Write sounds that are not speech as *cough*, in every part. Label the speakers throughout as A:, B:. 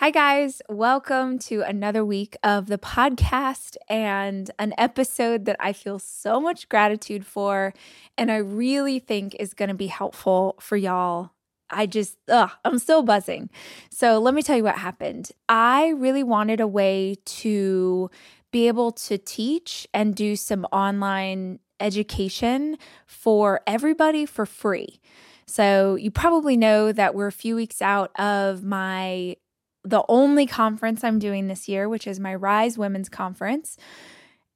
A: Hi, guys. Welcome to another week of the podcast and an episode that I feel so much gratitude for. And I really think is going to be helpful for y'all. I just, ugh, I'm still buzzing. So let me tell you what happened. I really wanted a way to be able to teach and do some online education for everybody for free. So, you probably know that we're a few weeks out of my the only conference I'm doing this year, which is my Rise Women's Conference.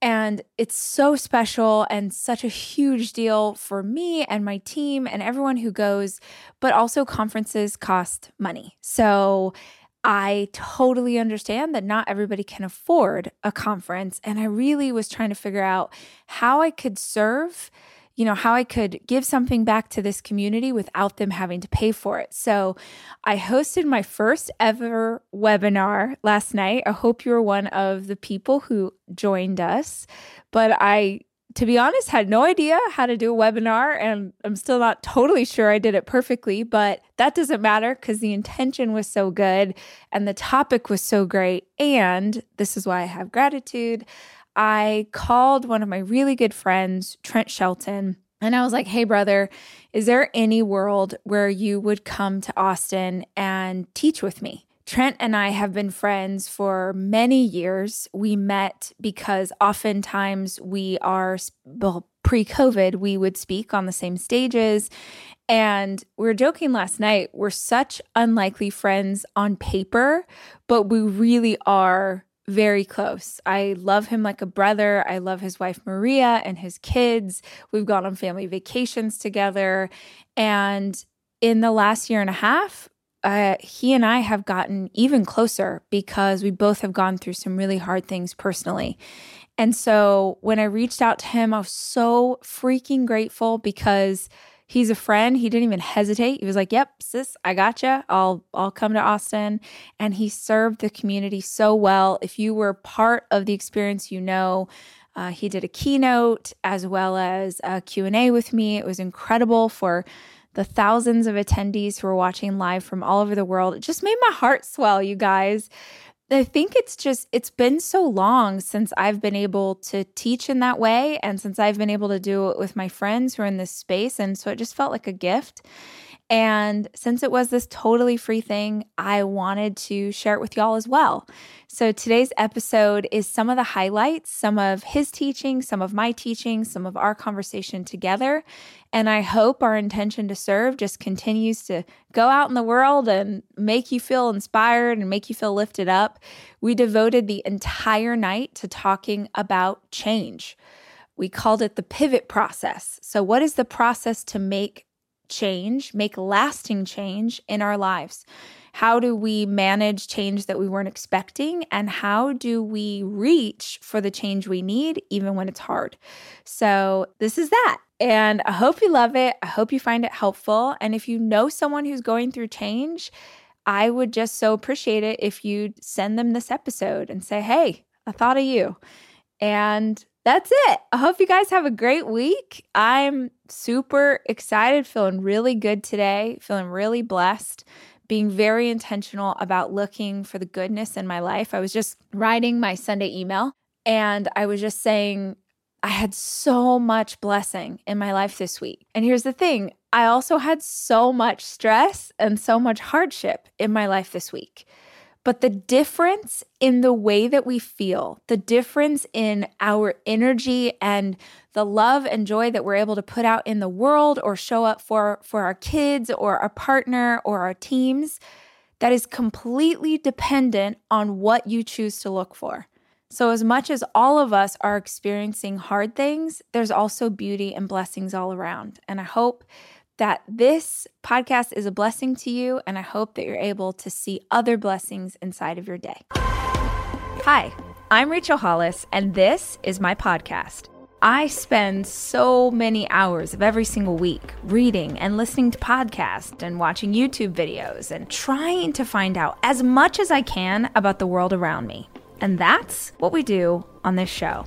A: And it's so special and such a huge deal for me and my team and everyone who goes. But also, conferences cost money. So I totally understand that not everybody can afford a conference. And I really was trying to figure out how I could serve you know, how I could give something back to this community without them having to pay for it. So I hosted my first ever webinar last night. I hope you were one of the people who joined us, but I to be honest, had no idea how to do a webinar, and I'm still not totally sure I did it perfectly, but that doesn't matter because the intention was so good and the topic was so great. And this is why I have gratitude. I called one of my really good friends, Trent Shelton, and I was like, hey, brother, is there any world where you would come to Austin and teach with me? Trent and I have been friends for many years. We met because oftentimes we are, well, pre COVID, we would speak on the same stages. And we were joking last night, we're such unlikely friends on paper, but we really are very close. I love him like a brother. I love his wife Maria and his kids. We've gone on family vacations together. And in the last year and a half, uh, he and I have gotten even closer because we both have gone through some really hard things personally. And so when I reached out to him, I was so freaking grateful because He's a friend. He didn't even hesitate. He was like, "Yep, sis, I gotcha. I'll I'll come to Austin." And he served the community so well. If you were part of the experience, you know. Uh, he did a keynote as well as a q&a with me it was incredible for the thousands of attendees who were watching live from all over the world it just made my heart swell you guys I think it's just, it's been so long since I've been able to teach in that way and since I've been able to do it with my friends who are in this space. And so it just felt like a gift. And since it was this totally free thing, I wanted to share it with y'all as well. So today's episode is some of the highlights, some of his teaching, some of my teaching, some of our conversation together. And I hope our intention to serve just continues to go out in the world and make you feel inspired and make you feel lifted up. We devoted the entire night to talking about change. We called it the pivot process. So, what is the process to make change, make lasting change in our lives? How do we manage change that we weren't expecting? And how do we reach for the change we need, even when it's hard? So, this is that. And I hope you love it. I hope you find it helpful. And if you know someone who's going through change, I would just so appreciate it if you'd send them this episode and say, hey, I thought of you. And that's it. I hope you guys have a great week. I'm super excited, feeling really good today, feeling really blessed, being very intentional about looking for the goodness in my life. I was just writing my Sunday email and I was just saying, I had so much blessing in my life this week. And here's the thing I also had so much stress and so much hardship in my life this week. But the difference in the way that we feel, the difference in our energy and the love and joy that we're able to put out in the world or show up for for our kids or our partner or our teams, that is completely dependent on what you choose to look for. So, as much as all of us are experiencing hard things, there's also beauty and blessings all around. And I hope that this podcast is a blessing to you, and I hope that you're able to see other blessings inside of your day. Hi, I'm Rachel Hollis, and this is my podcast. I spend so many hours of every single week reading and listening to podcasts and watching YouTube videos and trying to find out as much as I can about the world around me. And that's what we do on this show.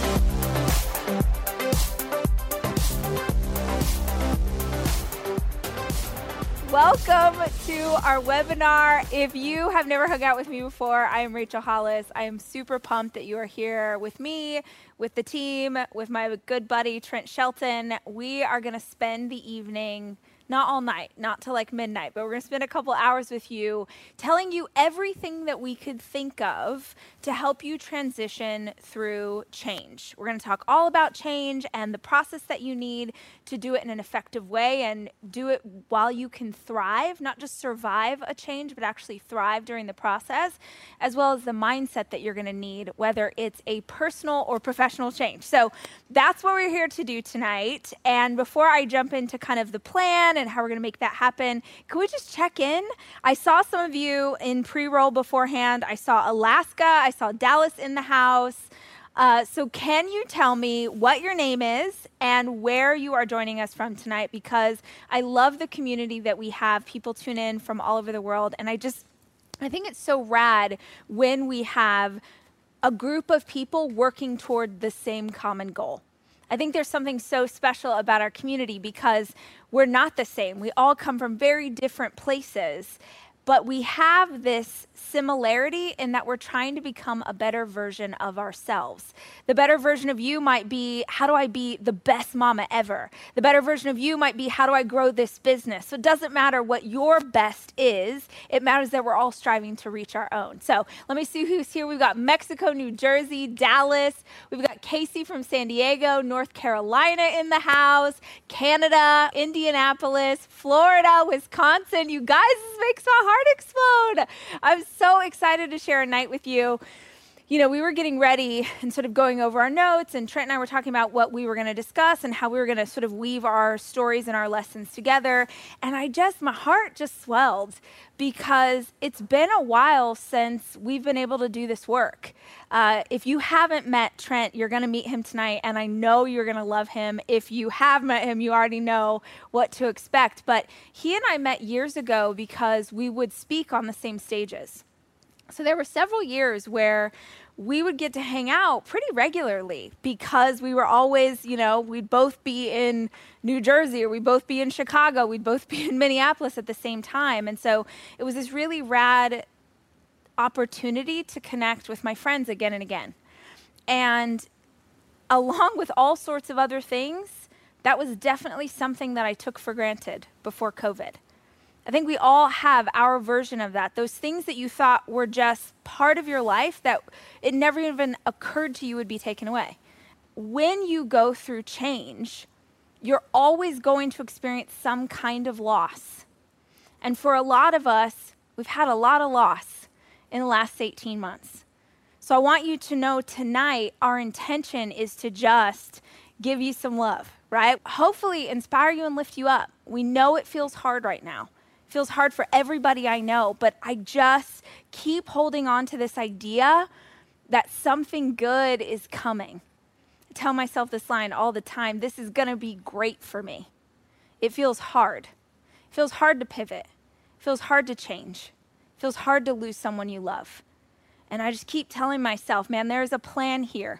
A: Welcome to our webinar. If you have never hung out with me before, I am Rachel Hollis. I am super pumped that you are here with me, with the team, with my good buddy Trent Shelton. We are going to spend the evening not all night, not till like midnight, but we're going to spend a couple hours with you telling you everything that we could think of to help you transition through change. We're going to talk all about change and the process that you need to do it in an effective way and do it while you can thrive, not just survive a change, but actually thrive during the process, as well as the mindset that you're going to need, whether it's a personal or professional change. So that's what we're here to do tonight. And before I jump into kind of the plan and how we're going to make that happen. Can we just check in? I saw some of you in pre roll beforehand. I saw Alaska, I saw Dallas in the house. Uh, so, can you tell me what your name is and where you are joining us from tonight? Because I love the community that we have. People tune in from all over the world. And I just, I think it's so rad when we have a group of people working toward the same common goal. I think there's something so special about our community because we're not the same. We all come from very different places but we have this similarity in that we're trying to become a better version of ourselves. The better version of you might be, how do I be the best mama ever? The better version of you might be, how do I grow this business? So it doesn't matter what your best is, it matters that we're all striving to reach our own. So let me see who's here. We've got Mexico, New Jersey, Dallas. We've got Casey from San Diego, North Carolina in the house, Canada, Indianapolis, Florida, Wisconsin. You guys, this makes my heart explode. I'm so excited to share a night with you. You know, we were getting ready and sort of going over our notes, and Trent and I were talking about what we were going to discuss and how we were going to sort of weave our stories and our lessons together. And I just, my heart just swelled because it's been a while since we've been able to do this work. Uh, if you haven't met Trent, you're going to meet him tonight, and I know you're going to love him. If you have met him, you already know what to expect. But he and I met years ago because we would speak on the same stages. So there were several years where we would get to hang out pretty regularly because we were always, you know, we'd both be in New Jersey or we'd both be in Chicago, we'd both be *laughs* in Minneapolis at the same time. And so it was this really rad opportunity to connect with my friends again and again. And along with all sorts of other things, that was definitely something that I took for granted before COVID. I think we all have our version of that. Those things that you thought were just part of your life that it never even occurred to you would be taken away. When you go through change, you're always going to experience some kind of loss. And for a lot of us, we've had a lot of loss in the last 18 months. So I want you to know tonight our intention is to just give you some love, right? Hopefully inspire you and lift you up. We know it feels hard right now. Feels hard for everybody I know, but I just keep holding on to this idea that something good is coming. I tell myself this line all the time this is going to be great for me. It feels hard. It feels hard to pivot. It feels hard to change It feels hard to lose someone you love. And I just keep telling myself, man, there's a plan here.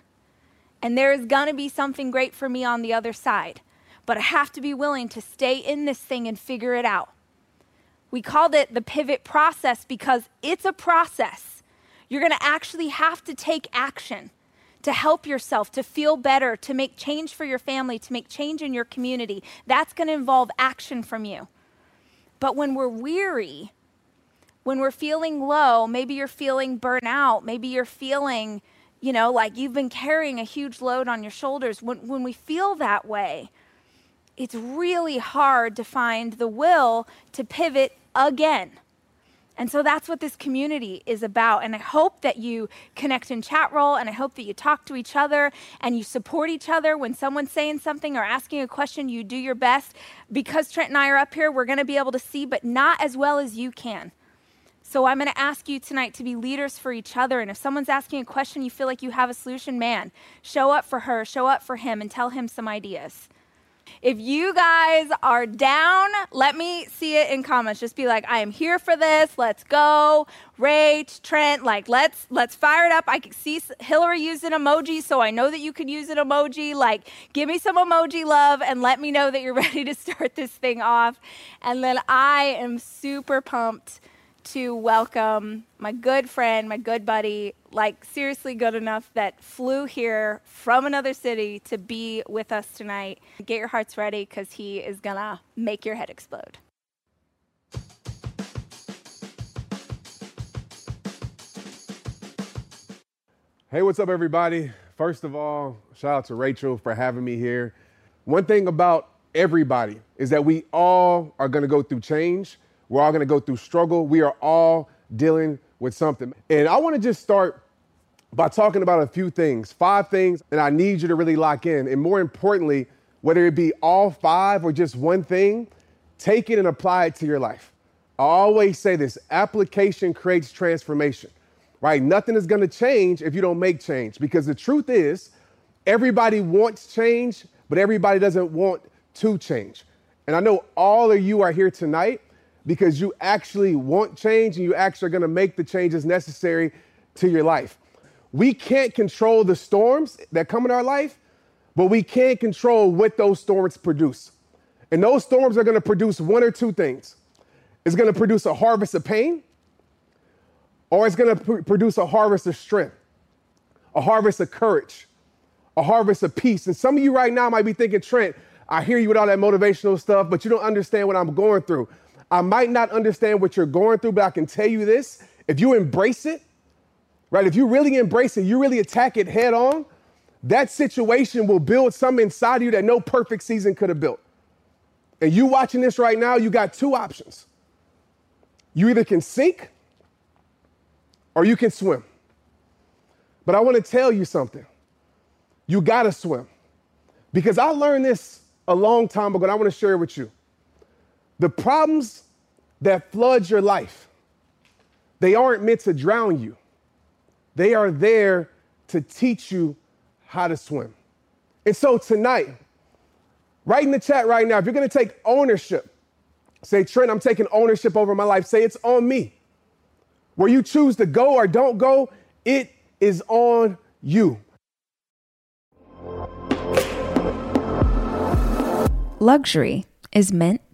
A: And there is going to be something great for me on the other side. But I have to be willing to stay in this thing and figure it out. We called it the pivot process because it's a process. You're going to actually have to take action to help yourself, to feel better, to make change for your family, to make change in your community. That's going to involve action from you. But when we're weary, when we're feeling low, maybe you're feeling burnout, maybe you're feeling, you know, like you've been carrying a huge load on your shoulders. When, when we feel that way, it's really hard to find the will to pivot again. And so that's what this community is about. And I hope that you connect in Chatroll and I hope that you talk to each other and you support each other when someone's saying something or asking a question, you do your best. Because Trent and I are up here, we're going to be able to see, but not as well as you can. So I'm going to ask you tonight to be leaders for each other. And if someone's asking a question, you feel like you have a solution, man, show up for her, show up for him, and tell him some ideas. If you guys are down, let me see it in comments. Just be like, I am here for this. Let's go. Rach, Trent, like let's let's fire it up. I can see Hillary used an emoji, so I know that you could use an emoji. Like, give me some emoji love and let me know that you're *laughs* ready to start this thing off. And then I am super pumped to welcome my good friend, my good buddy, like seriously good enough that flew here from another city to be with us tonight. Get your hearts ready because he is gonna make your head explode.
B: Hey, what's up, everybody? First of all, shout out to Rachel for having me here. One thing about everybody is that we all are gonna go through change we're all to go through struggle. We are all dealing with something. And I want to just start by talking about a few things, five things that I need you to really lock in. And more importantly, whether it be all five or just one thing, take it and apply it to your life. I always say this application creates transformation, right? Nothing is to change if you don't make change because the truth is, everybody wants change, but everybody doesn't want to change. And I know all of you are here tonight because you actually want change and you actually are going to make the changes necessary to your life. We can't control the storms that come in our life, but we can control what those storms produce. And those storms are going to produce one or two things. It's going to produce a harvest of pain, or it's going to pr- produce a harvest of strength, a harvest of courage, a harvest of peace. And some of you right now might be thinking, Trent, I hear you with all that motivational stuff, but you don't understand what I'm going through. I might not understand what you're going through, but I can tell you this if you embrace it, right, if you really embrace it, you really attack it head on, that situation will build something inside of you that no perfect season could have built. And you watching this right now, you got two options. You either can sink or you can swim. But I want to tell you something. You got to swim. Because I learned this a long time ago, and I want to share it with you. The problems that flood your life, they aren't meant to drown you. They are there to teach you how to swim. And so tonight, write in the chat right now, if you're gonna take ownership, say, Trent, I'm taking ownership over my life. Say, it's on me. Where you choose to go or don't go, it is on you.
A: Luxury is meant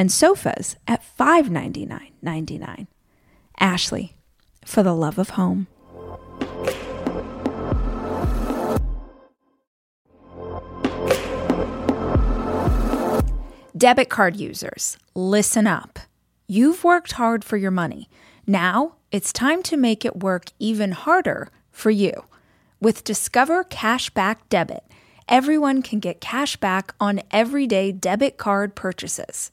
A: and sofas at $599.99. Ashley, for the love of home. Debit card users, listen up. You've worked hard for your money. Now it's time to make it work even harder for you. With Discover Cashback Debit, everyone can get cash back on everyday debit card purchases.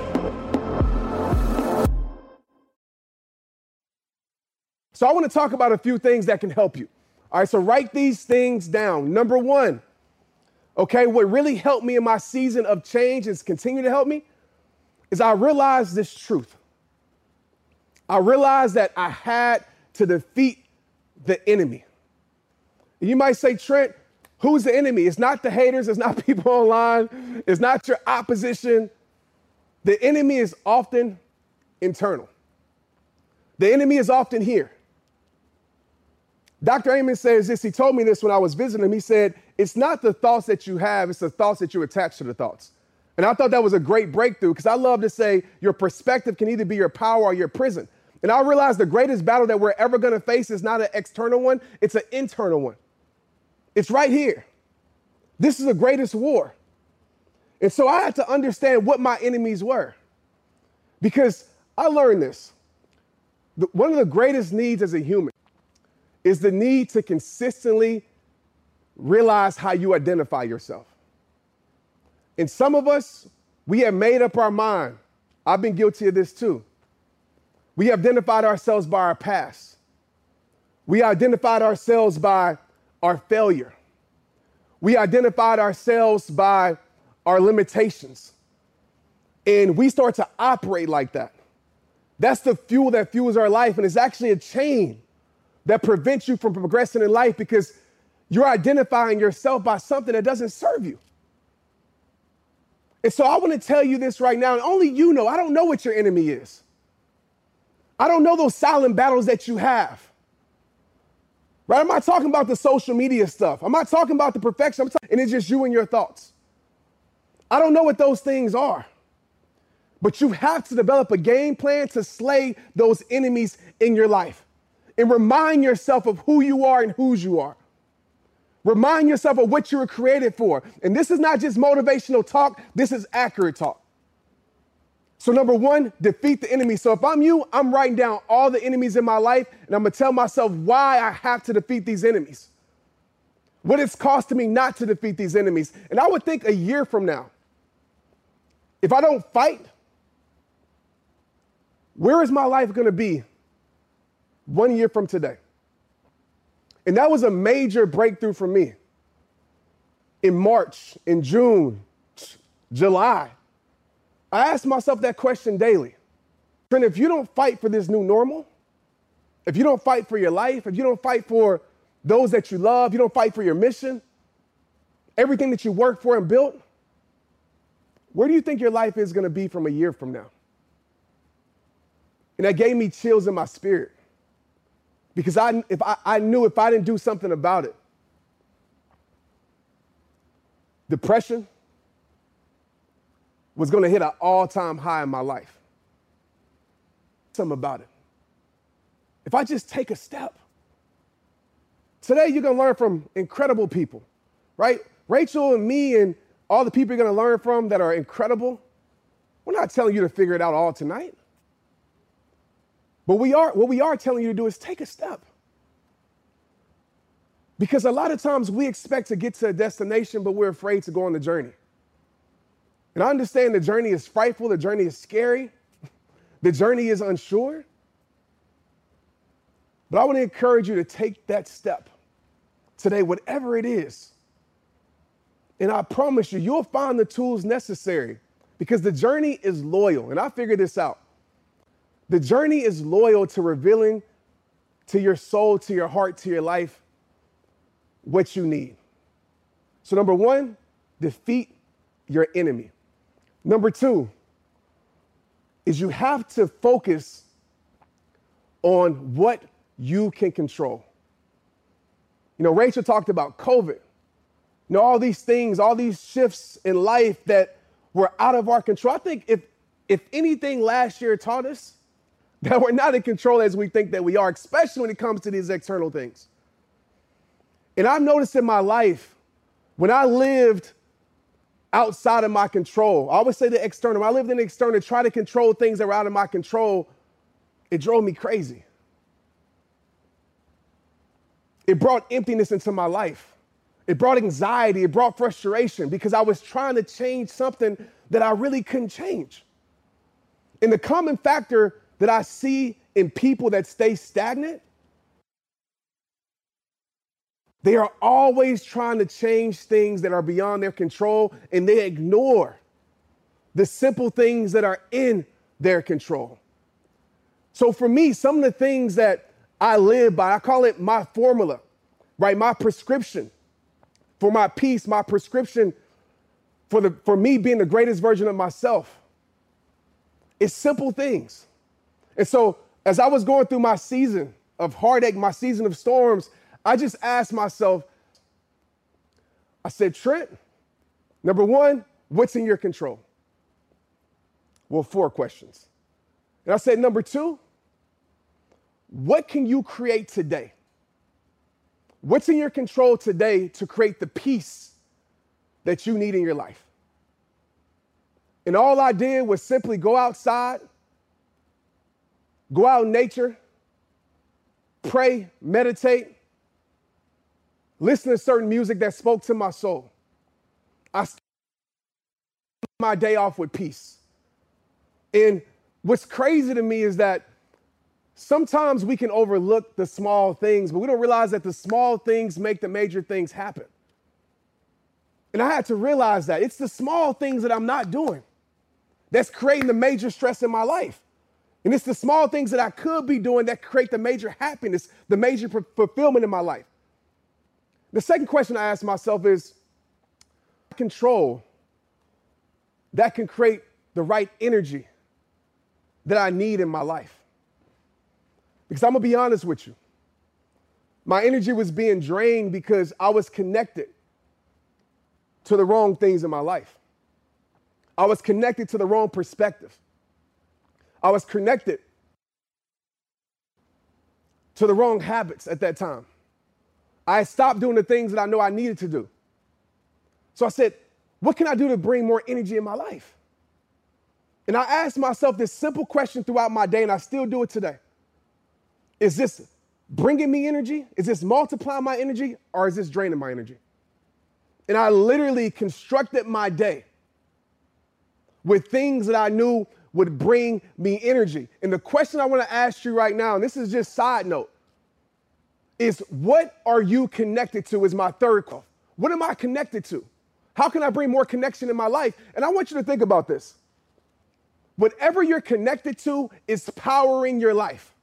B: So I want to talk about a few things that can help you. All right, so write these things down. Number one, okay, what really helped me in my season of change and continue to help me is I realized this truth. I realized that I had to defeat the enemy. And you might say, Trent, Who's the enemy? It's not the haters, it's not *laughs* people online, it's not your opposition. The enemy is often internal. The enemy is often here. Dr. Amen says this. He told me this when I was visiting him. He said, It's not the thoughts that you have, it's the thoughts that you attach to the thoughts. And I thought that was a great breakthrough because I love to say your perspective can either be your power or your prison. And I realized the greatest battle that we're ever going to face is not an external one, it's an internal one. It's right here. This is the greatest war. And so I had to understand what my enemies were because I learned this. one of the greatest needs as a human is the need to consistently realize how you identify yourself. And some of us, we have made up our mind. I've been guilty of this too. We identified ourselves by our past. We identified ourselves by our failure. We identified ourselves by our limitations. And we start to operate like that. That's the fuel that fuels our life. And it's actually a chain that prevents you from progressing in life because you're identifying yourself by something that doesn't serve you. And so I want to tell you this right now, and only you know. I don't know what your enemy is. I don't know those silent battles that you have. Right? I'm not talking about the social media stuff. I'm not talking about the perfection. I'm talking, and it's just you and your thoughts. I don't know what those things are. But you have to develop a game plan to slay those enemies in your life and remind yourself of who you are and whose you are. Remind yourself of what you were created for. And this is not just motivational talk, this is accurate talk. So, number one, defeat the enemy. So, if I'm you, I'm writing down all the enemies in my life and I'm gonna tell myself why I have to defeat these enemies. What it's costing me not to defeat these enemies. And I would think a year from now, if I don't fight, where is my life gonna be one year from today. And that was a major breakthrough for me. In March, in June, July, I asked myself that question daily. Friend, if you don't fight for this new normal, if you don't fight for your life, if you don't fight for those that you love, you don't fight for your mission, everything that you worked for and built, where do you think your life is going to be from a year from now? And that gave me chills in my spirit. Because I, if I, I knew if I didn't do something about it, depression was going to hit an all time high in my life. Something about it. If I just take a step, today you're going to learn from incredible people, right? Rachel and me and all the people you're going to learn from that are incredible. We're not telling you to figure it out all tonight. But we are, what we are telling you to do is take a step. Because a lot of times we expect to get to a destination, but we're afraid to go on the journey. And I understand the journey is frightful, the journey is scary, *laughs* the journey is unsure. But I want to encourage you to take that step today, whatever it is. And I promise you, you'll find the tools necessary because the journey is loyal. And I figured this out. The journey is loyal to revealing to your soul, to your heart, to your life what you need. So, number one, defeat your enemy. Number two is you have to focus on what you can control. You know, Rachel talked about COVID. You know, all these things, all these shifts in life that were out of our control. I think if if anything last year taught us *laughs* that we're not in control as we think that we are, especially when it comes to these external things. And I've noticed in my life, when I lived outside of my control, I always say the external, when I lived in the external, try to control things that were out of my control, it drove me crazy. It brought emptiness into my life. It brought anxiety. It brought frustration because I was trying to change something that I really couldn't change. And the common factor that I see in people that stay stagnant, they are always trying to change things that are beyond their control and they ignore the simple things that are in their control. So for me, some of the things that I live by, I call it my formula, right? My prescription for my peace, my prescription for, the, for me being the greatest version of myself. It's simple things. And so, as I was going through my season of heartache, my season of storms, I just asked myself, I said, Trent, number one, what's in your control? Well, four questions. And I said, number two, what can you create today? What's in your control today to create the peace that you need in your life? And all I did was simply go outside, go out in nature, pray, meditate, listen to certain music that spoke to my soul. I started my day off with peace. And what's crazy to me is that sometimes we can overlook the small things, but we don't realize that the small things make the major things happen. And I had to realize that it's the small things that I'm not doing that's creating the major stress in my life. And it's the small things that I could be doing that create the major happiness, the major f- fulfillment in my life. The second question I ask myself is control that can create the right energy that I need in my life. Because I'm gonna be honest with you. My energy was being drained because I was connected to the wrong things in my life. I was connected to the wrong perspective. I was connected to the wrong habits at that time. I stopped doing the things that I know I needed to do. So I said, what can I do to bring more energy in my life? And I asked myself this simple question throughout my day, and I still do it today. Is this bringing me energy? Is this multiplying my energy? Or is this draining my energy? And I literally constructed my day with things that I knew would bring me energy. And the question I want to ask you right now, and this is just side note, is what are you connected to? Is my third call. What am I connected to? How can I bring more connection in my life? And I want you to think about this. Whatever you're connected to is powering your life.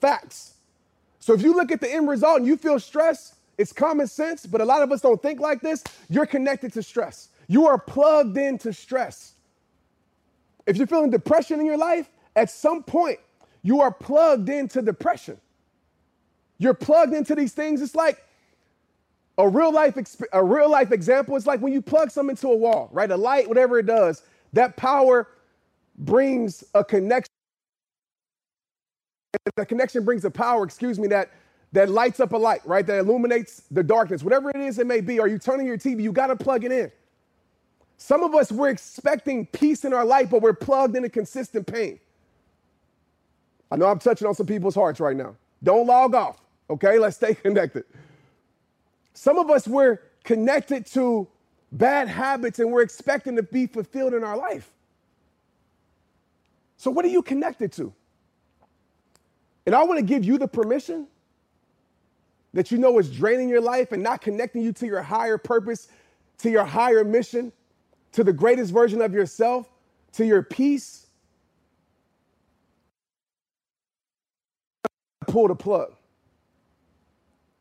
B: Facts. So if you look at the end result and you feel stress, it's common sense, but a lot of us don't think like this. You're connected to stress. You are plugged into stress. If you're feeling depression in your life, at some point, you are plugged into depression. You're plugged into these things. It's like a real life exp- a real life example. It's like when you plug something into a wall, right? A light, whatever it does, that power brings a connection. The connection brings a power, excuse me, that that lights up a light, right? That illuminates the darkness, whatever it is it may be. Are you turning your TV? You got to plug it in. Some of us, we're expecting peace in our life, but we're plugged into consistent pain. I know I'm touching on some people's hearts right now. Don't log off, okay? *laughs* Let's stay connected. Some of us, we're connected to bad habits and we're expecting to be fulfilled in our life. So, what are you connected to? And I want to give you the permission that you know is draining your life and not connecting you to your higher purpose, to your higher mission, to the greatest version of yourself, to your peace. Pull the plug.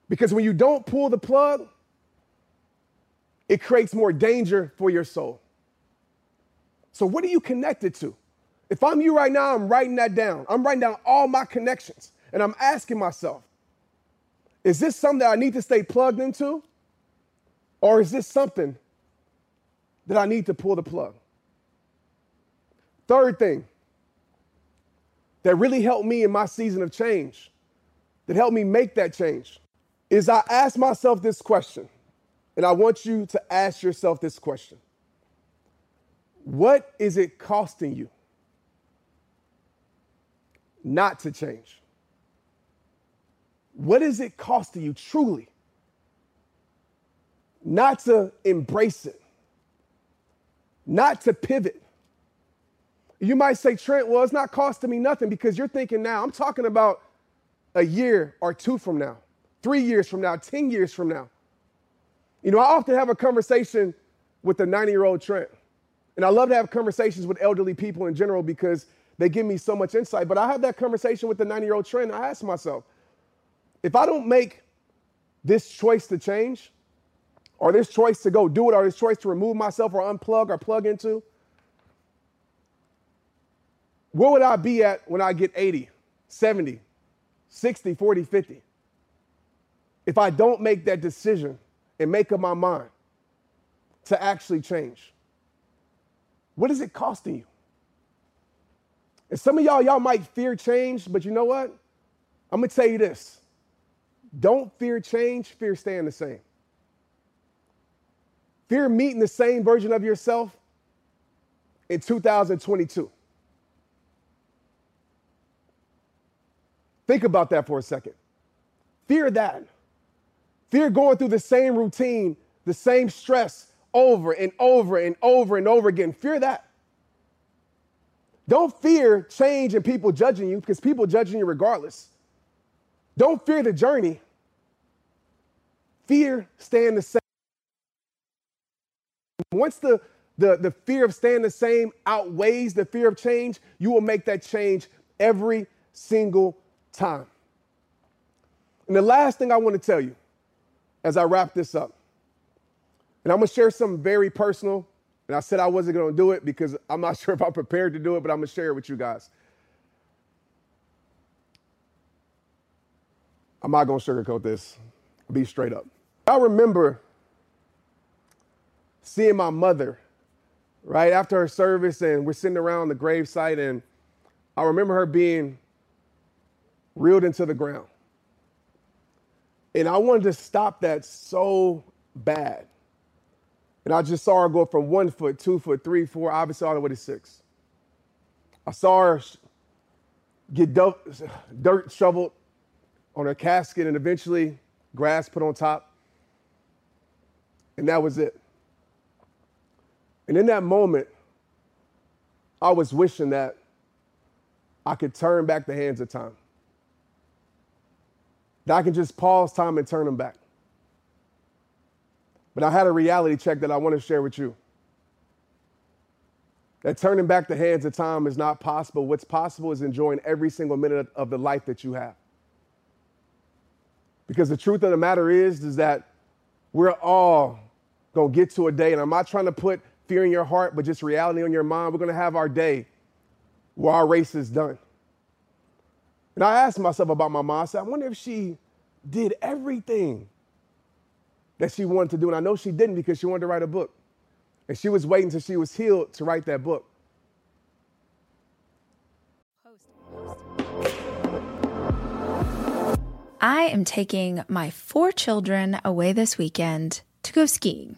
B: Because when you don't pull the plug, it creates more danger for your soul. So, what are you connected to? If I'm you right now, I'm writing that down. I'm writing down all my connections and I'm asking myself, is this something that I need to stay plugged into? Or is this something that I need to pull the plug? Third thing that really helped me in my season of change, that helped me make that change, is I asked myself this question, and I want you to ask yourself this question What is it costing you not to change? What is it costing you truly not to embrace it, not to pivot? You might say, Trent, well, it's not costing me nothing because you're thinking now, I'm talking about a year or two from now, three years from now, 10 years from now. You know, I often have a conversation with a 90 year old Trent. And I love to have conversations with elderly people in general because they give me so much insight. But I have that conversation with the 90 year old Trent. I ask myself, if I don't make this choice to change, or this choice to go do it, or this choice to remove myself or unplug or plug into, where would I be at when I get 80, 70, 60, 40, 50? If I don't make that decision and make up my mind to actually change, what is it costing you? And some of y'all, y'all might fear change, but you know what? I'm gonna tell you this. Don't fear change, fear staying the same. Fear meeting the same version of yourself in 2022. Think about that for a second. Fear that. Fear going through the same routine, the same stress over and over and over and over again. Fear that. Don't fear change and people judging you because people judging you regardless. Don't fear the journey. Fear staying the same. Once the, the, the fear of staying the same outweighs the fear of change, you will make that change every single time. And the last thing I want to tell you as I wrap this up, and I'm going to share something very personal. And I said I wasn't going to do it because I'm not *laughs* sure if I'm prepared to do it, but I'm going to share it with you guys. I'm not going to sugarcoat this. Be straight up. I remember seeing my mother right after her service, and we're sitting around the gravesite, and I remember her being reeled into the ground. And I wanted to stop that so bad. And I just saw her go from one foot, two foot, three, four, obviously all the way to six. I saw her get dirt shoveled on her casket and eventually grass put on top. And that was it. And in that moment, I was wishing that I could turn back the hands of time that I can just pause time and turn them back. But I had a reality check that I want to share with you. That turning back the hands of time is not possible. What's possible is enjoying every single minute of the life that you have. Because the truth of the matter is, is that we're all to get to a day, and I'm not trying to put fear in your heart, but just reality on your mind. We're going to have our day where our race is done. And I asked myself about my mom. I said, I wonder if she did everything that she wanted to do. And I know she didn't because she wanted to write a book. And she was waiting until she was healed to write that book.
A: I am taking my four children away this weekend to go skiing.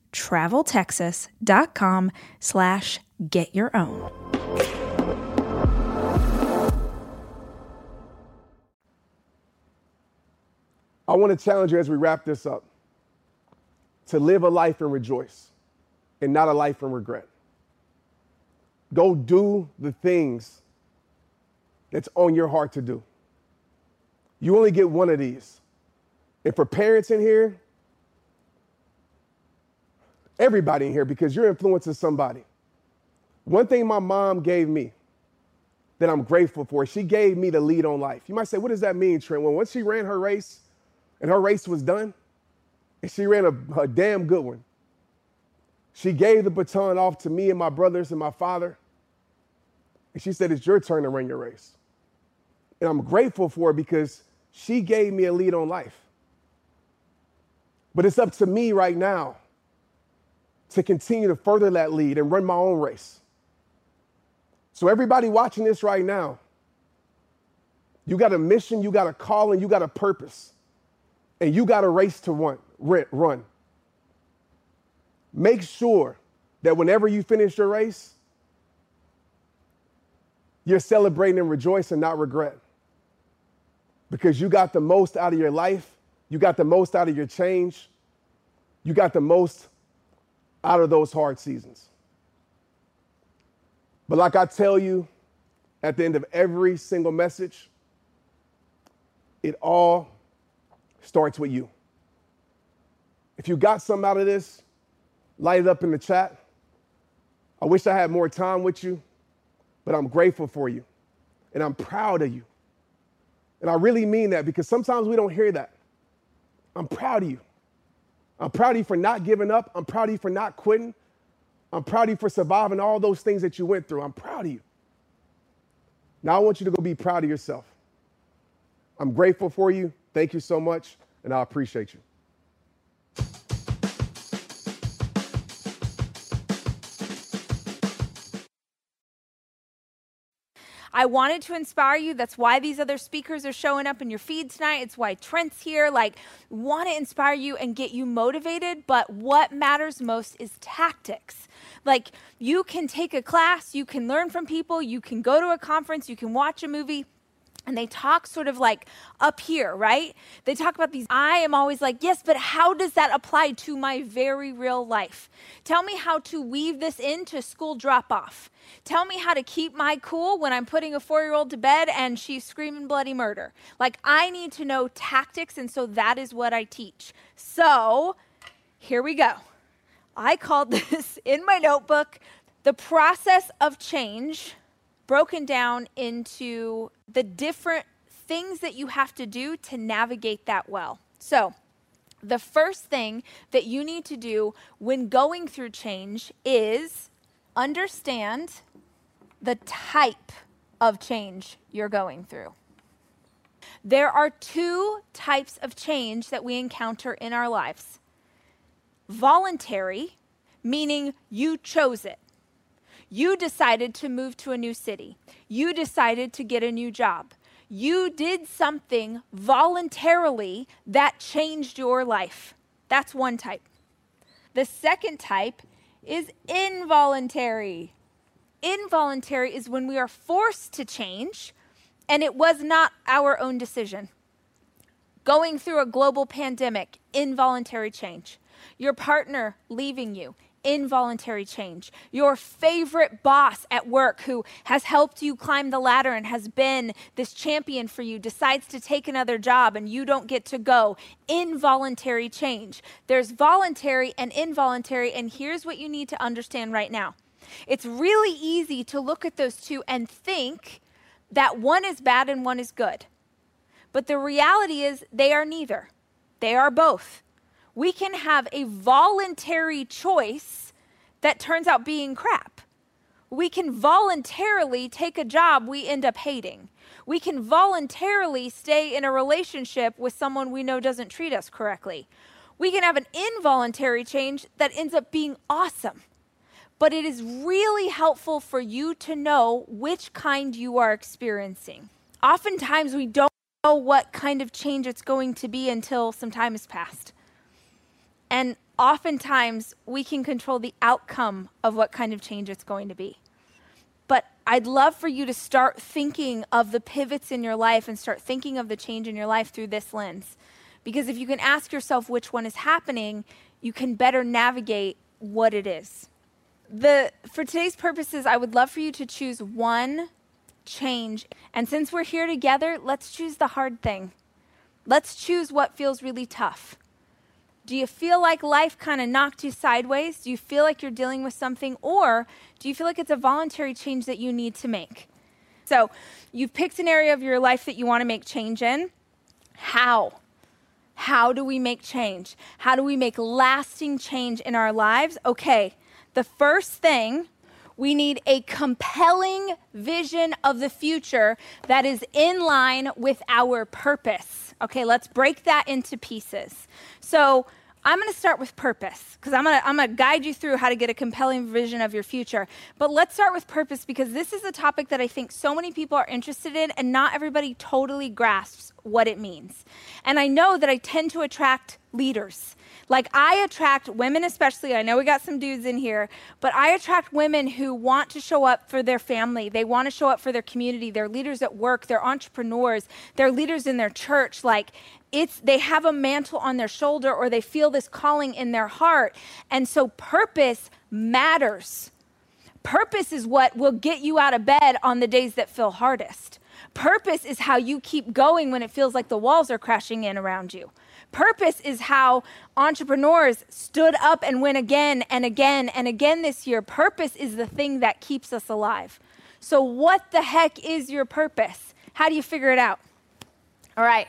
A: traveltexas.com slash get your own.
B: I want to challenge you as we wrap this up to live a life and rejoice and not a life and regret. Go do the things that's on your heart to do. You only get one of these. And for parents in here, everybody in here, because you're influencing somebody. One thing my mom gave me that I'm grateful for, she gave me the lead on life. You might say, what does that mean, Trent? Well, once she ran her race and her race was done, and she ran a, a damn good one, she gave the baton off to me and my brothers and my father. And she said, It's your turn to run your race. And I'm grateful for it because she gave me a lead on life. But it's up to me right now to continue to further that lead and run my own race. So, everybody watching this right now, you got a mission, you got a calling, you got a purpose, and you got a race to run. run. Make sure that whenever you finish your race, you're celebrating and rejoicing, not regret. Because you got the most out of your life, you got the most out of your change, you got the most out of those hard seasons. But like I tell you at the end of every single message, it all starts with you. If you got something out of this, light it up in the chat. I wish I had more time with you, but I'm grateful for you and I'm proud of you. And I really mean that because sometimes we don't hear that. I'm proud of you. I'm proud of you for not giving up. I'm proud of you for not quitting. I'm proud of you for surviving all those things that you went through. I'm proud of you. Now I want you to go be proud of yourself. I'm grateful for you. Thank you so much, and I appreciate you.
A: I wanted to inspire you. That's why these other speakers are showing up in your feed tonight. It's why Trent's here. Like, want to inspire you and get you motivated. But what matters most is tactics. Like, you can take a class, you can learn from people, you can go to a conference, you can watch a movie and they talk sort of like up here, right? They talk about these. I am always like, yes, but how does that apply to my very real life? Tell me how to weave this into school drop off. Tell me how to keep my cool when I'm putting a four year old to bed and she's screaming bloody murder. Like, I need to know tactics, and so that is what I teach. So, here we go. I called *laughs* this in my notebook the process of change broken down into the different things that you have to do to navigate that well. So, the first thing that you need to do when going through change is understand the type of change you're going through. There are two types of change that we encounter in our lives voluntary, meaning you chose it. You decided to move to a new city. You decided to get a new job. You did something voluntarily that changed your life. That's one type. The second type is involuntary. involuntary is when we are forced to change and it was not our own decision. Going through a global pandemic, involuntary change. Your partner leaving you, involuntary change. Your favorite boss at work who has helped you climb the ladder and has been this champion for you decides to take another job and you don't get to go. Involuntary change. There's voluntary and involuntary, and here's what you need to understand right now. It's really easy to look at those two and think that one is bad and one is good. But the reality is they are neither, they are both we can have a voluntary choice that turns out being crap. We can voluntarily take a job we end up hating. We can voluntarily stay in a relationship with someone we know doesn't treat us correctly. We can have an involuntary change that ends up being awesome. But it is really helpful for you to know which kind you are experiencing. Oftentimes, we don't know what kind of change it's going to be until some time has passed. And oftentimes we can control the outcome of what kind of change it's going to be. But I'd love for you to start thinking of the pivots in your life and start thinking of the change in your life through this lens. Because if you can ask yourself which one is happening, you can better navigate what it is. The for today's purposes, I would love for you to choose one change. And since we're here together, let's choose the hard thing. Let's choose what feels really tough. Do you feel like life kind of knocked you sideways? Do you feel like you're dealing with something? Or do you feel like it's a voluntary change that you need to make? So, you've picked an area of your life that you want to make change in. How? How do we make change? How do we make lasting change in our lives? Okay, the first thing, we need a compelling vision of the future that is in line with our purpose. Okay, let's break that into pieces. So I'm going to start with purpose because I'm going to I'm going to guide you through how to get a compelling vision of your future. But let's start with purpose because this is a topic that I think so many people are interested in and not everybody totally grasps what it means. And I know that I tend to attract leaders. Like I attract women, especially. I know we got some dudes in here, but I attract women who want to show up for their family. They want to show up for their community. They're leaders at work. They're entrepreneurs. They're leaders in their church. Like it's they have a mantle on their shoulder or they feel this calling in their heart. And so purpose matters. Purpose is what will get you out of bed on the days that feel hardest. Purpose is how you keep going when it feels like the walls are crashing in around you. Purpose is how entrepreneurs stood up and went again and again and again this year. Purpose is the thing that keeps us alive. So, what the heck is your purpose? How do you figure it out? All right.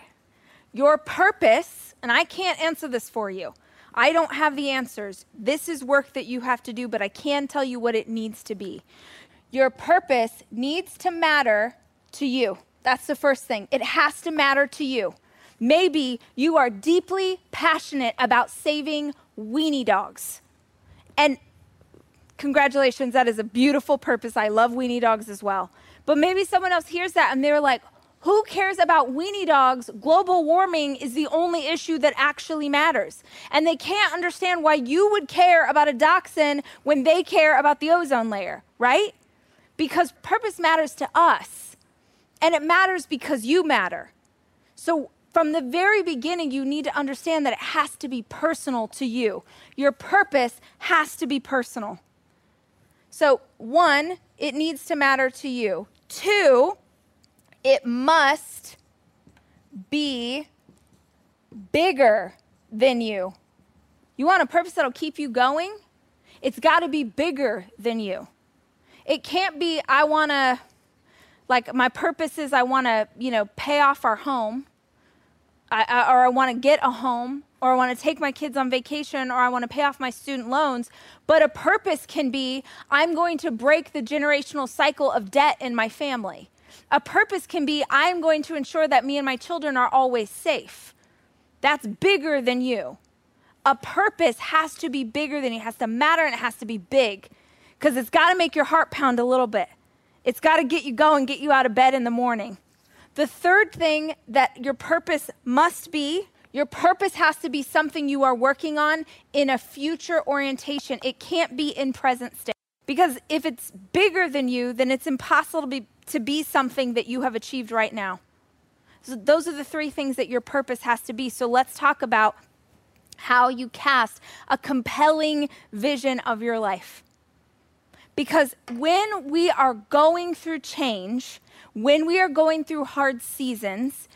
A: Your purpose, and I can't answer this for you. I don't have the answers. This is work that you have to do, but I can tell you what it needs to be. Your purpose needs to matter to you. That's the first thing. It has to matter to you. Maybe you are deeply passionate about saving weenie dogs. And congratulations, that is a beautiful purpose. I love weenie dogs as well. But maybe someone else hears that and they're like, who cares about weenie dogs? Global warming is the only issue that actually matters. And they can't understand why you would care about a dachshund when they care about the ozone layer, right? Because purpose matters to us. And it matters because you matter. So from the very beginning, you need to understand that it has to be personal to you. Your purpose has to be personal. So, one, it needs to matter to you. Two, it must be bigger than you. You want a purpose that'll keep you going? It's got to be bigger than you. It can't be, I want to, like, my purpose is I want to, you know, pay off our home I, I, or I want to get a home, or I want to take my kids on vacation, or I want to pay off my student loans. But a purpose can be I'm going to break the generational cycle of debt in my family. A purpose can be I'm going to ensure that me and my children are always safe. That's bigger than you. A purpose has to be bigger than you, it has to matter, and it has to be big because it's got to make your heart pound a little bit. It's got to get you going, get you out of bed in the morning. The third thing that your purpose must be your purpose has to be something you are working on in a future orientation. It can't be in present state. Because if it's bigger than you, then it's impossible to be, to be something that you have achieved right now. So those are the three things that your purpose has to be. So let's talk about how you cast a compelling vision of your life. Because when we are going through change, when we are going through hard seasons,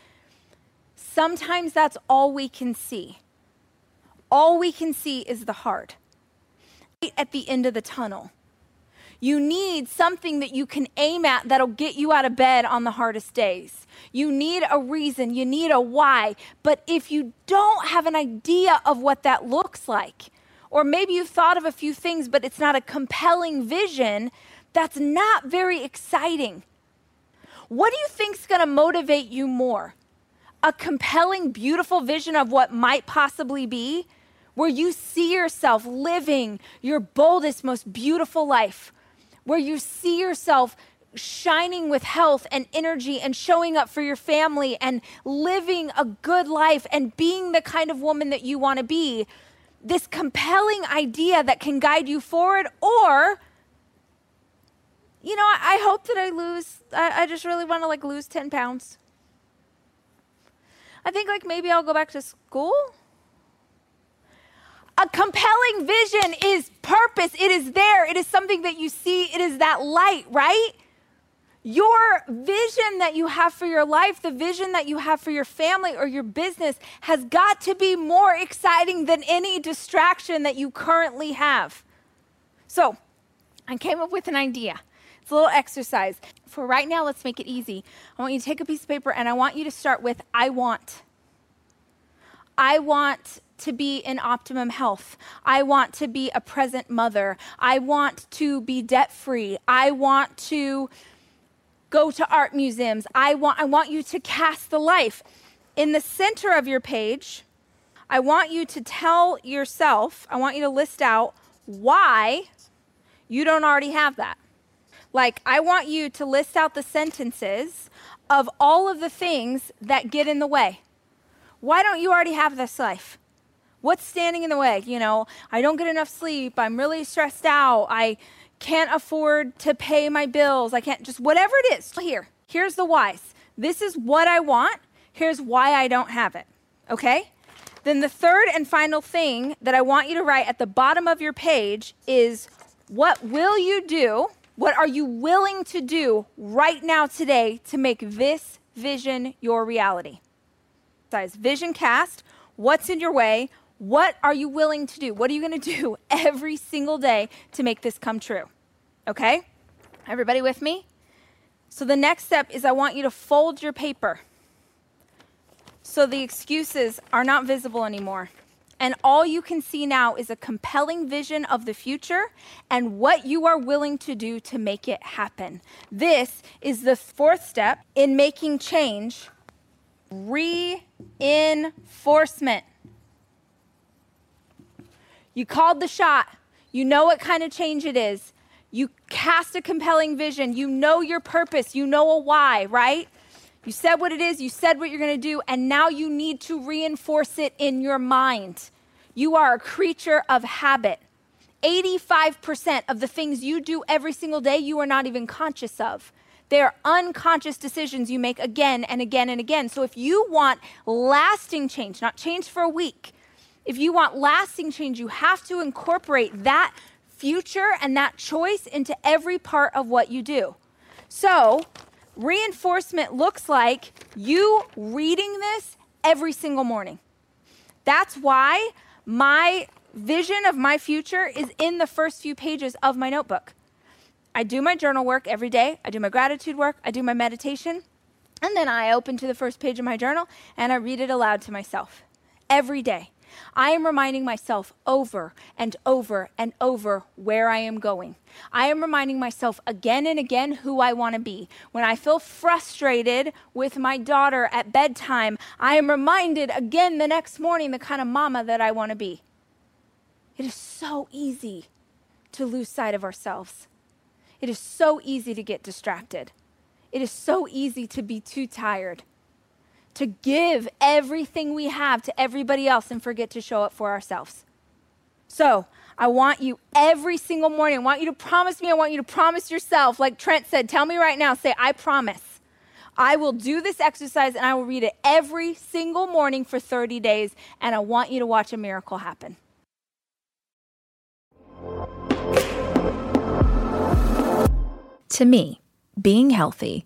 A: sometimes that's all we can see. All we can see is the hard. Right at the end of the tunnel. You need something that you can aim at that'll get you out of bed on the hardest days. You need a reason, you need a why. But if you don't have an idea of what that looks like, or maybe you've thought of a few things, but it's not a compelling vision, that's not very exciting. What do you think is going to motivate you more? A compelling, beautiful vision of what might possibly be, where you see yourself living your boldest, most beautiful life, where you see yourself shining with health and energy and showing up for your family and living a good life and being the kind of woman that you want to be. This compelling idea that can guide you forward, or, you know, I, I hope that I lose, I, I just really want to like lose 10 pounds. I think like maybe I'll go back to school a compelling vision is purpose. It is there. It is something that you see. It is that light, right? Your vision that you have for your life, the vision that you have for your family or your business, has got to be more exciting than any distraction that you currently have. So, I came up with an idea. It's a little exercise. For right now, let's make it easy. I want you to take a piece of paper and I want you to start with I want. I want to be in optimum health. I want to be a present mother. I want to be debt free. I want to go to art museums. I want, I want you to cast the life. In the center of your page, I want you to tell yourself, I want you to list out why you don't already have that. Like, I want you to list out the sentences of all of the things that get in the way. Why don't you already have this life? What's standing in the way? You know, I don't get enough sleep. I'm really stressed out. I can't afford to pay my bills. I can't just whatever it is. Here, here's the whys. This is what I want. Here's why I don't have it. Okay? Then the third and final thing that I want you to write at the bottom of your page is what will you do? What are you willing to do right now today to make this vision your reality? Size vision cast. What's in your way? What are you willing to do? What are you going to do *laughs* every single day to make this come true? Okay? Everybody with me? So the next step is I want you to fold your paper so the excuses are not visible anymore. And all you can see now is a compelling vision of the future and what you are willing to do to make it happen. This is the fourth step in making change reinforcement. You called the shot. You know what kind of change it is. You cast a compelling vision. You know your purpose. You know a why, right? You said what it is. You said what you're going to do. And now you need to reinforce it in your mind. You are a creature of habit. 85% of the things you do every single day, you are not even conscious of. They are unconscious decisions you make again and again and again. So if you want lasting change, not change for a week, if you want lasting change, you have to incorporate that future and that choice into every part of what you do. So, reinforcement looks like you reading this every single morning. That's why my vision of my future is in the first few pages of my notebook. I do my journal work every day, I do my gratitude work, I do my meditation, and then I open to the first page of my journal and I read it aloud to myself every day. I am reminding myself over and over and over where I am going. I am reminding myself again and again who I want to be. When I feel frustrated with my daughter at bedtime, I am reminded again the next morning the kind of mama that I want to be. It is so easy to lose sight of ourselves. It is so easy to get distracted. It is so easy to be too tired to give everything we have to everybody else and forget to show up for ourselves. So I want you every single morning. I want you to promise me. I want you to promise yourself. Like Trent said, tell me right now, say, I promise. I will do this exercise and I will read it every single morning for 30 days, and I want you to watch a miracle happen. To me, being healthy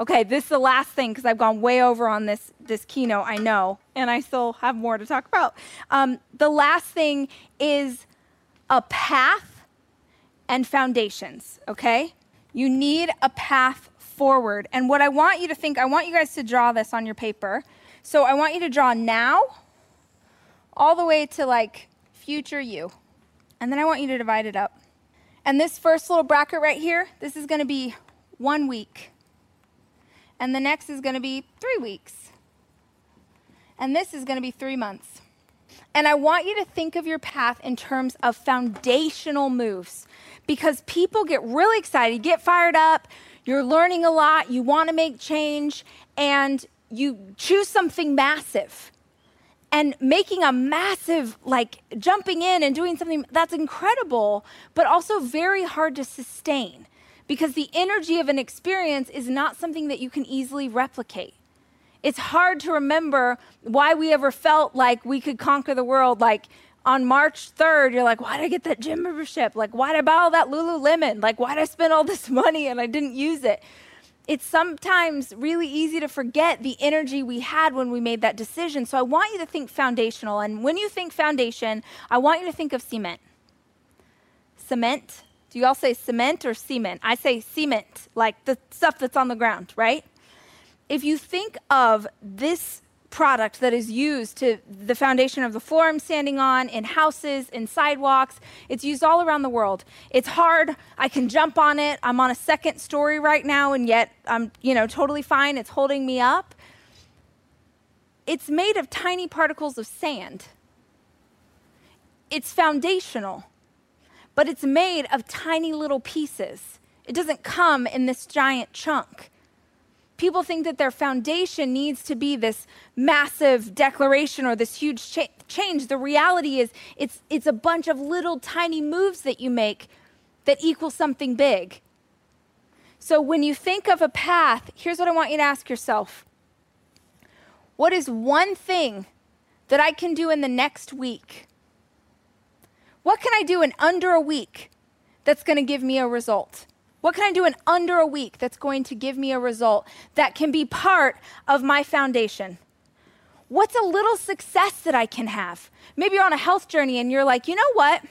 A: Okay, this is the last thing because I've gone way over on this this keynote. I know, and I still have more to talk about. Um, the last thing is a path and foundations. Okay, you need a path forward, and what I want you to think, I want you guys to draw this on your paper. So I want you to draw now, all the way to like future you, and then I want you to divide it up. And this first little bracket right here, this is going to be one week and the next is going to be three weeks. And this is going to be three months. And I want you to think of your path in terms of foundational moves because people get really excited, get fired up, you're learning a lot, you want to make change, and you choose something massive. And making a massive, like jumping in and doing something that's incredible, but also very hard to sustain because the energy of an experience is not something that you can easily replicate. It's hard to remember why we ever felt like we could conquer the world. Like on March 3rd, you're like, why did I get that gym membership? Like, why did I buy all that Lululemon? Like, why did I spend all this *laughs* money and I didn't use it? It's sometimes really easy to forget the energy we had when we made that decision. So I want you to think foundational. And when you think foundation, I want you to think of cement. Cement do you all say cement or cement? I say cement, like the stuff that's on the ground, right? If you think of this product that is used to the foundation of the floor I'm standing on, in houses, in sidewalks. It's used all around the world. It's hard. I can jump on it. I'm on a second story right now, and yet I'm, you know, totally fine. It's holding me up. It's made of tiny particles of sand. It's foundational but it's made of tiny little pieces. It doesn't come in this giant chunk. People think that their foundation needs to be this massive declaration or this huge cha- change. The reality is, it's, it's a bunch of little tiny moves that you make that equal something big. So when you think of a path, here's what I want you to ask yourself What is one thing that I can do in the next week what can I do in under a week that's going to give me a result? What can I do in under a week that's going to give me a result that can be part of my foundation? What's a little success that I can have? Maybe you're on a health journey and you're like, you know what?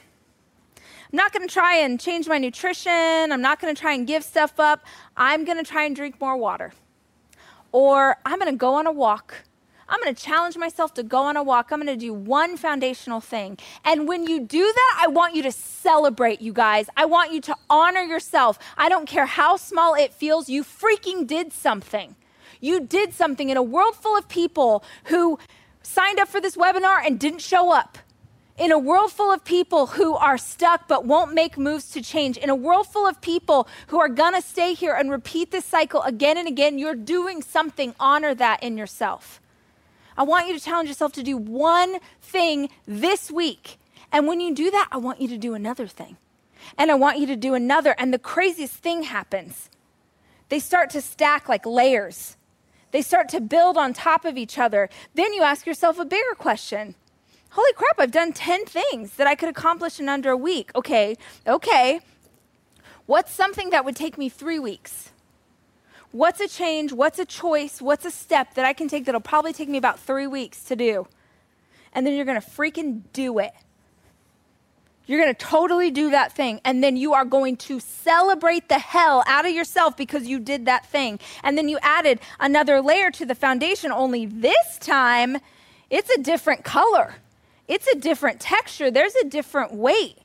A: I'm not going to try and change my nutrition. I'm not going to try and give stuff up. I'm going to try and drink more water. Or I'm going to go on a walk. I'm going to challenge myself to go on a walk. I'm going to do one foundational thing. And when you do that, I want you to celebrate, you guys. I want you to honor yourself. I don't care how small it feels, you freaking did something. You did something in a world full of people who signed up for this webinar and didn't show up in a world full of people who are stuck but won't make moves to change, in a world full of people who are gonna stay here and repeat this cycle again and again, you're doing something. Honor that in yourself. I want you to challenge yourself to do one thing this week. And when you do that, I want you to do another thing. And I want you to do another. And the craziest thing happens they start to stack like layers. They start to build on top of each other. Then you ask yourself a bigger question holy crap, I've done 10 things that I could accomplish in under a week. Okay, okay. What's something that would take me three weeks? What's a change? What's a choice? What's a step that I can take that'll probably take me about three weeks to do? And then you're gonna freaking do it. You're gonna totally do that thing. And then you are going to celebrate the hell out of yourself because you did that thing. And then you added another layer to the foundation, only this time it's a different color it's a different texture, there's a different weight.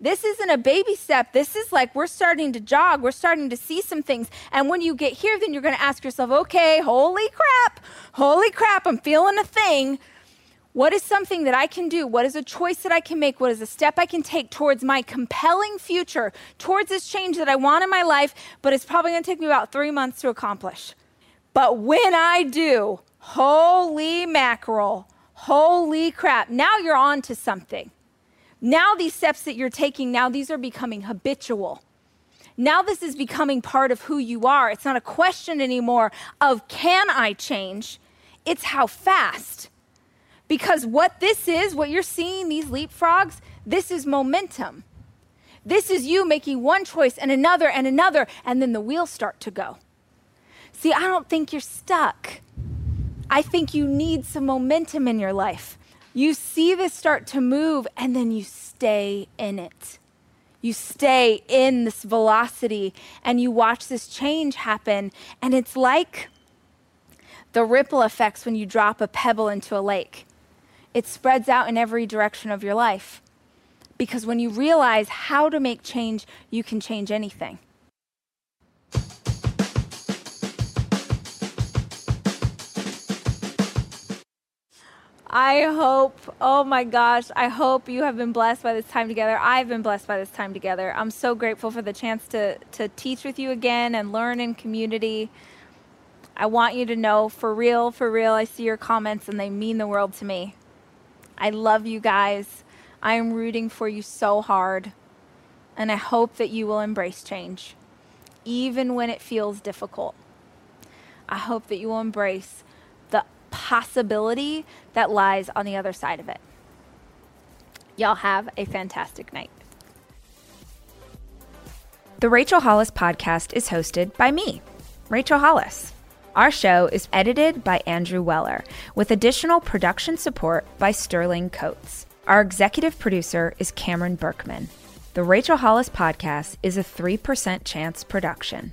A: This isn't a baby step. This is like we're starting to jog. We're starting to see some things. And when you get here, then you're going to ask yourself, okay, holy crap, holy crap, I'm feeling a thing. What is something that I can do? What is a choice that I can make? What is a step I can take towards my compelling future, towards this change that I want in my life, but it's probably going to take me about three months to accomplish? But when I do, holy mackerel, Holy crap. Now you're on to something. Now, these steps that you're taking, now these are becoming habitual. Now, this is becoming part of who you are. It's not a question anymore of can I change? It's how fast. Because what this is, what you're seeing, these leapfrogs, this is momentum. This is you making one choice and another and another, and then the wheels start to go. See, I don't think you're stuck. I think you need some momentum in your life. You see this start to move and then you stay in it. You stay in this velocity and you watch this change happen. And it's like the ripple effects when you drop a pebble into a lake. It spreads out in every direction of your life. Because when you realize how to make change, you can change anything. I hope, oh my gosh, I hope you have been blessed by this time together. I've been blessed by this time together. I'm so grateful for the chance to, to teach with you again and learn in community. I want you to know for real, for real, I see your comments and they mean the world to me. I love you guys. I am rooting for you so hard. And I hope that you will embrace change, even when it feels difficult. I hope that you will embrace possibility that lies on the other side of it. Y'all have a fantastic night. The Rachel Hollis podcast is hosted by me, Rachel Hollis. Our show is edited by Andrew Weller, with additional production support by Sterling Coates. Our executive producer is Cameron Berkman. The Rachel Hollis podcast is a 3% chance production.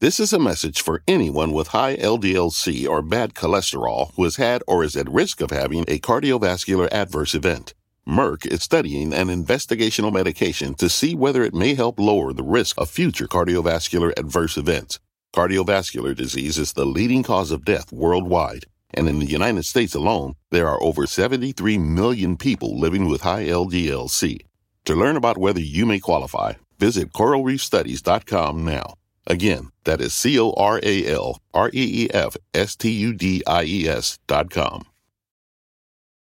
C: This is a message for anyone with high LDLC or bad cholesterol who has had or is at risk of having a cardiovascular adverse event. Merck is studying an investigational medication to see whether it may help lower the risk of future cardiovascular adverse events. Cardiovascular disease is the leading cause of death worldwide And in the United States alone, there are over 73 million people living with high LDLC. To learn about whether you may qualify, visit coralreefstudies.com now. Again, that is C O R A L R E E F S T U D I E S dot com.